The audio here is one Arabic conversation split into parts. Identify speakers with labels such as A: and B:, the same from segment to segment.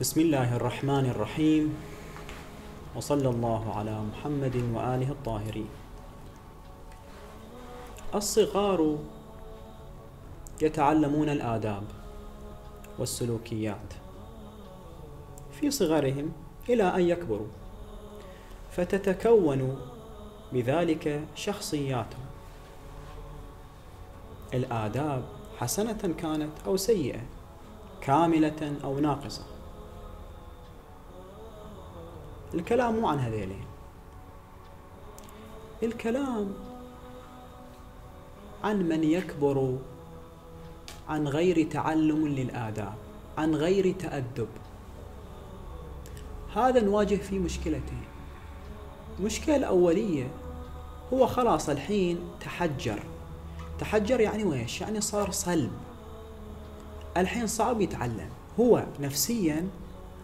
A: بسم الله الرحمن الرحيم وصلى الله على محمد واله الطاهرين الصغار يتعلمون الاداب والسلوكيات في صغرهم إلى ان يكبروا فتتكون بذلك شخصياتهم الاداب حسنه كانت أو سيئه كامله أو ناقصه الكلام مو عن هذيلين الكلام عن من يكبر عن غير تعلم للآداب عن غير تأدب. هذا نواجه فيه مشكلتين المشكلة الأولية هو خلاص الحين تحجر. تحجر يعني ويش؟ يعني صار صلب. الحين صعب يتعلم. هو نفسيا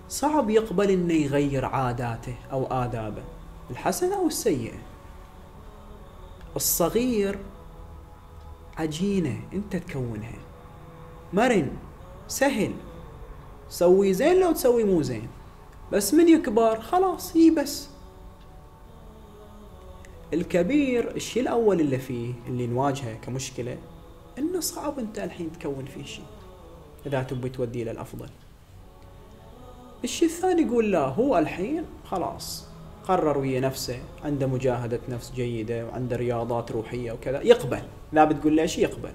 A: صعب يقبل انه يغير عاداته أو آدابه الحسنة أو السيئة. الصغير عجينة أنت تكونها. مرن سهل. سوي زين لو تسوي مو زين. بس من يكبر خلاص هي بس. الكبير الشيء الأول اللي فيه اللي نواجهه كمشكلة إنه صعب أنت الحين تكون فيه شيء. إذا تبي توديه للأفضل. الشيء الثاني يقول لا هو الحين خلاص قرر ويا نفسه عنده مجاهدة نفس جيدة وعنده رياضات روحية وكذا يقبل. لا بتقول له شيء يقبل؟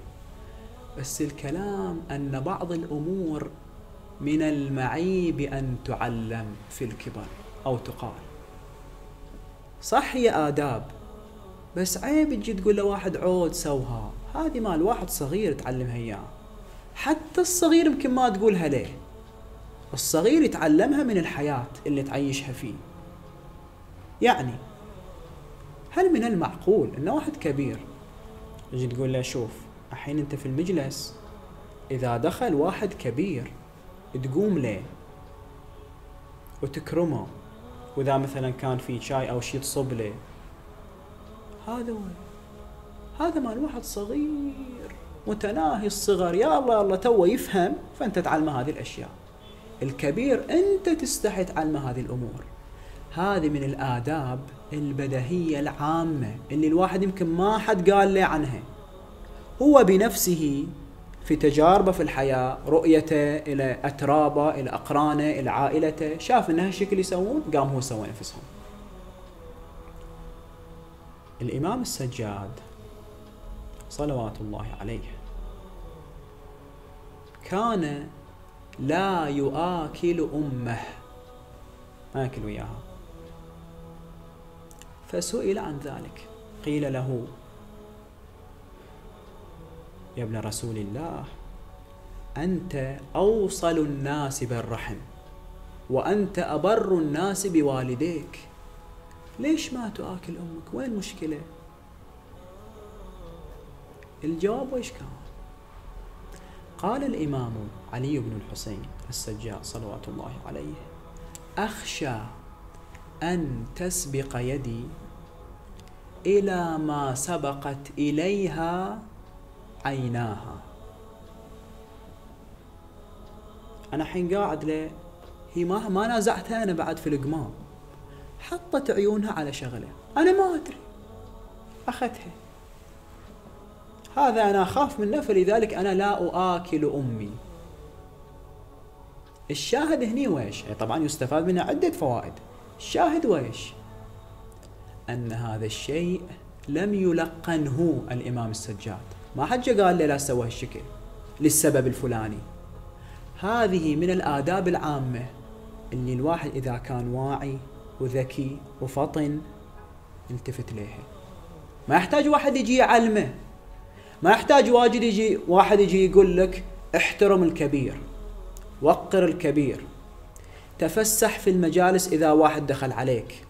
A: بس الكلام أن بعض الأمور من المعيب أن تعلم في الكبر أو تقال. صح هي آداب بس عيب تجي تقول لواحد عود سوها. هذه مال واحد صغير تعلمها إياه. حتى الصغير يمكن ما تقولها ليه. الصغير يتعلمها من الحياة اللي تعيشها فيه. يعني هل من المعقول إن واحد كبير يجي تقول له شوف الحين أنت في المجلس إذا دخل واحد كبير تقوم له وتكرمه وإذا مثلا كان في شاي أو شيء تصب له. هذا هذا مال واحد صغير متناهي الصغر يا الله الله تو يفهم فأنت تعلمه هذه الأشياء. الكبير أنت تستحي تعلمه هذه الأمور. هذه من الآداب البديهية العامة اللي الواحد يمكن ما حد قال له عنها. هو بنفسه في تجاربه في الحياة رؤيته إلى أترابه إلى أقرانه إلى عائلته شاف ان هالشكل يسوون قام هو سوى نفسهم الإمام السجاد صلوات الله عليه كان لا يؤكل أمه. ما يأكل وياها. فسئل عن ذلك. قيل له يا ابن رسول الله أنت أوصل الناس بالرحم وأنت أبر الناس بوالديك. ليش ما تؤكل أمك؟ وين المشكلة؟ الجواب وإيش كان؟ قال الإمام علي بن الحسين السجاد صلوات الله عليه أخشى أن تسبق يدي إلى ما سبقت إليها عيناها. أنا حين قاعد له هي ما ما نازعتها أنا بعد في القمام حطت عيونها على شغله أنا ما أدري أخذتها. هذا أنا أخاف منه فلذلك أنا لا أؤكل أمي. الشاهد هني ويش؟ يعني طبعا يستفاد منها عدة فوائد. الشاهد ويش؟ أن هذا الشيء لم يلقنه الإمام السجاد. ما حد قال له لا تسوي هالشكل للسبب الفلاني. هذه من الآداب العامة اللي الواحد إذا كان واعي وذكي وفطن يلتفت لها ما يحتاج واحد يجي يعلمه. ما يحتاج واجد يجي واحد يجي يقول لك احترم الكبير وقر الكبير. تفسح في المجالس إذا واحد دخل عليك.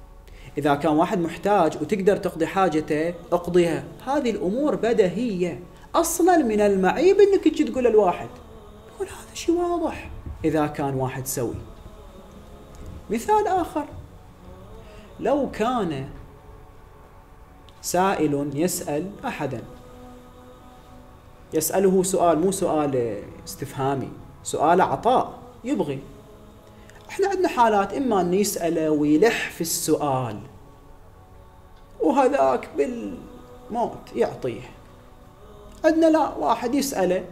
A: إذا كان واحد محتاج وتقدر تقضي حاجته اقضيها. هذه الأمور بديهية. أصلا من المعيب إنك تجي تقول للواحد يقول هذا شيء واضح. إذا كان واحد سوي. مثال آخر. لو كان سائل يسأل احدا يسأله سؤال مو سؤال استفهامي سؤال عطاء يبغي. إحنا عندنا حالات إما انه يسأله ويلح في السؤال وهذاك بالموت يعطيه. عندنا لا واحد يسأله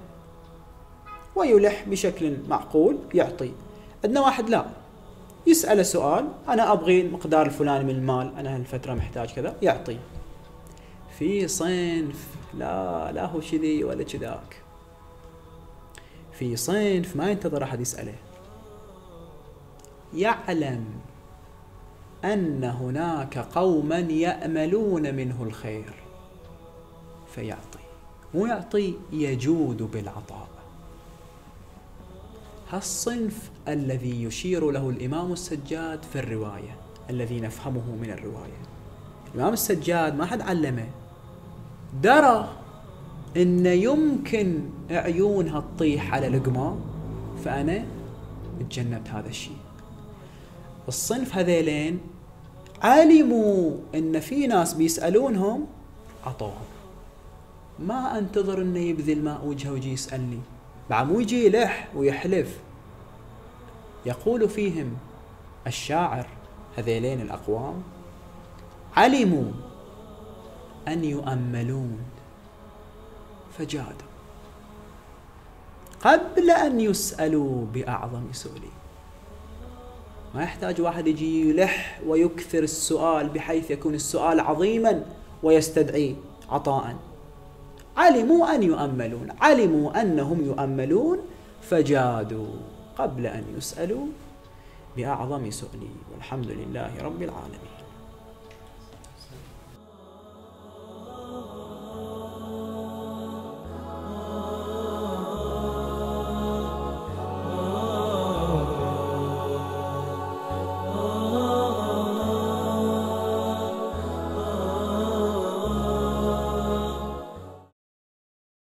A: ويلح بشكل معقول يعطي. عندنا واحد لا يسأله سؤال أنا أبغي المقدار الفلاني من المال أنا هالفترة محتاج كذا يعطي. في صنف لا لا هو كذي ولا كذاك. في صنف ما ينتظر أحد يسأله. يعلم أن هناك قوما يأملون منه الخير فيعطي. مو يعطي يجود بالعطاء. هالصنف الذي يشير له الإمام السجاد في الرواية الذي نفهمه من الرواية. الإمام السجاد ما حد علمه. درى إن يمكن عيونها تطيح على لقمة فأنا تجنبت هذا الشيء. الصنف هذيلين علموا إن في ناس بيسألونهم عطوهم. ما أنتظر إنه يبذل ماء وجهه ويجي يسألني. بعد مو يجي يلح ويحلف. يقول فيهم الشاعر هذيلين الأقوام علموا أن يؤملون. فجادوا قبل أن يسألوا بأعظم سؤلين ما يحتاج واحد يجي يلح ويكثر السؤال بحيث يكون السؤال عظيما ويستدعي عطاء. علموا أن يؤملون. علموا أنهم يؤملون. فجادوا قبل أن يسألوا بأعظم سؤل والحمد لله رب العالمين.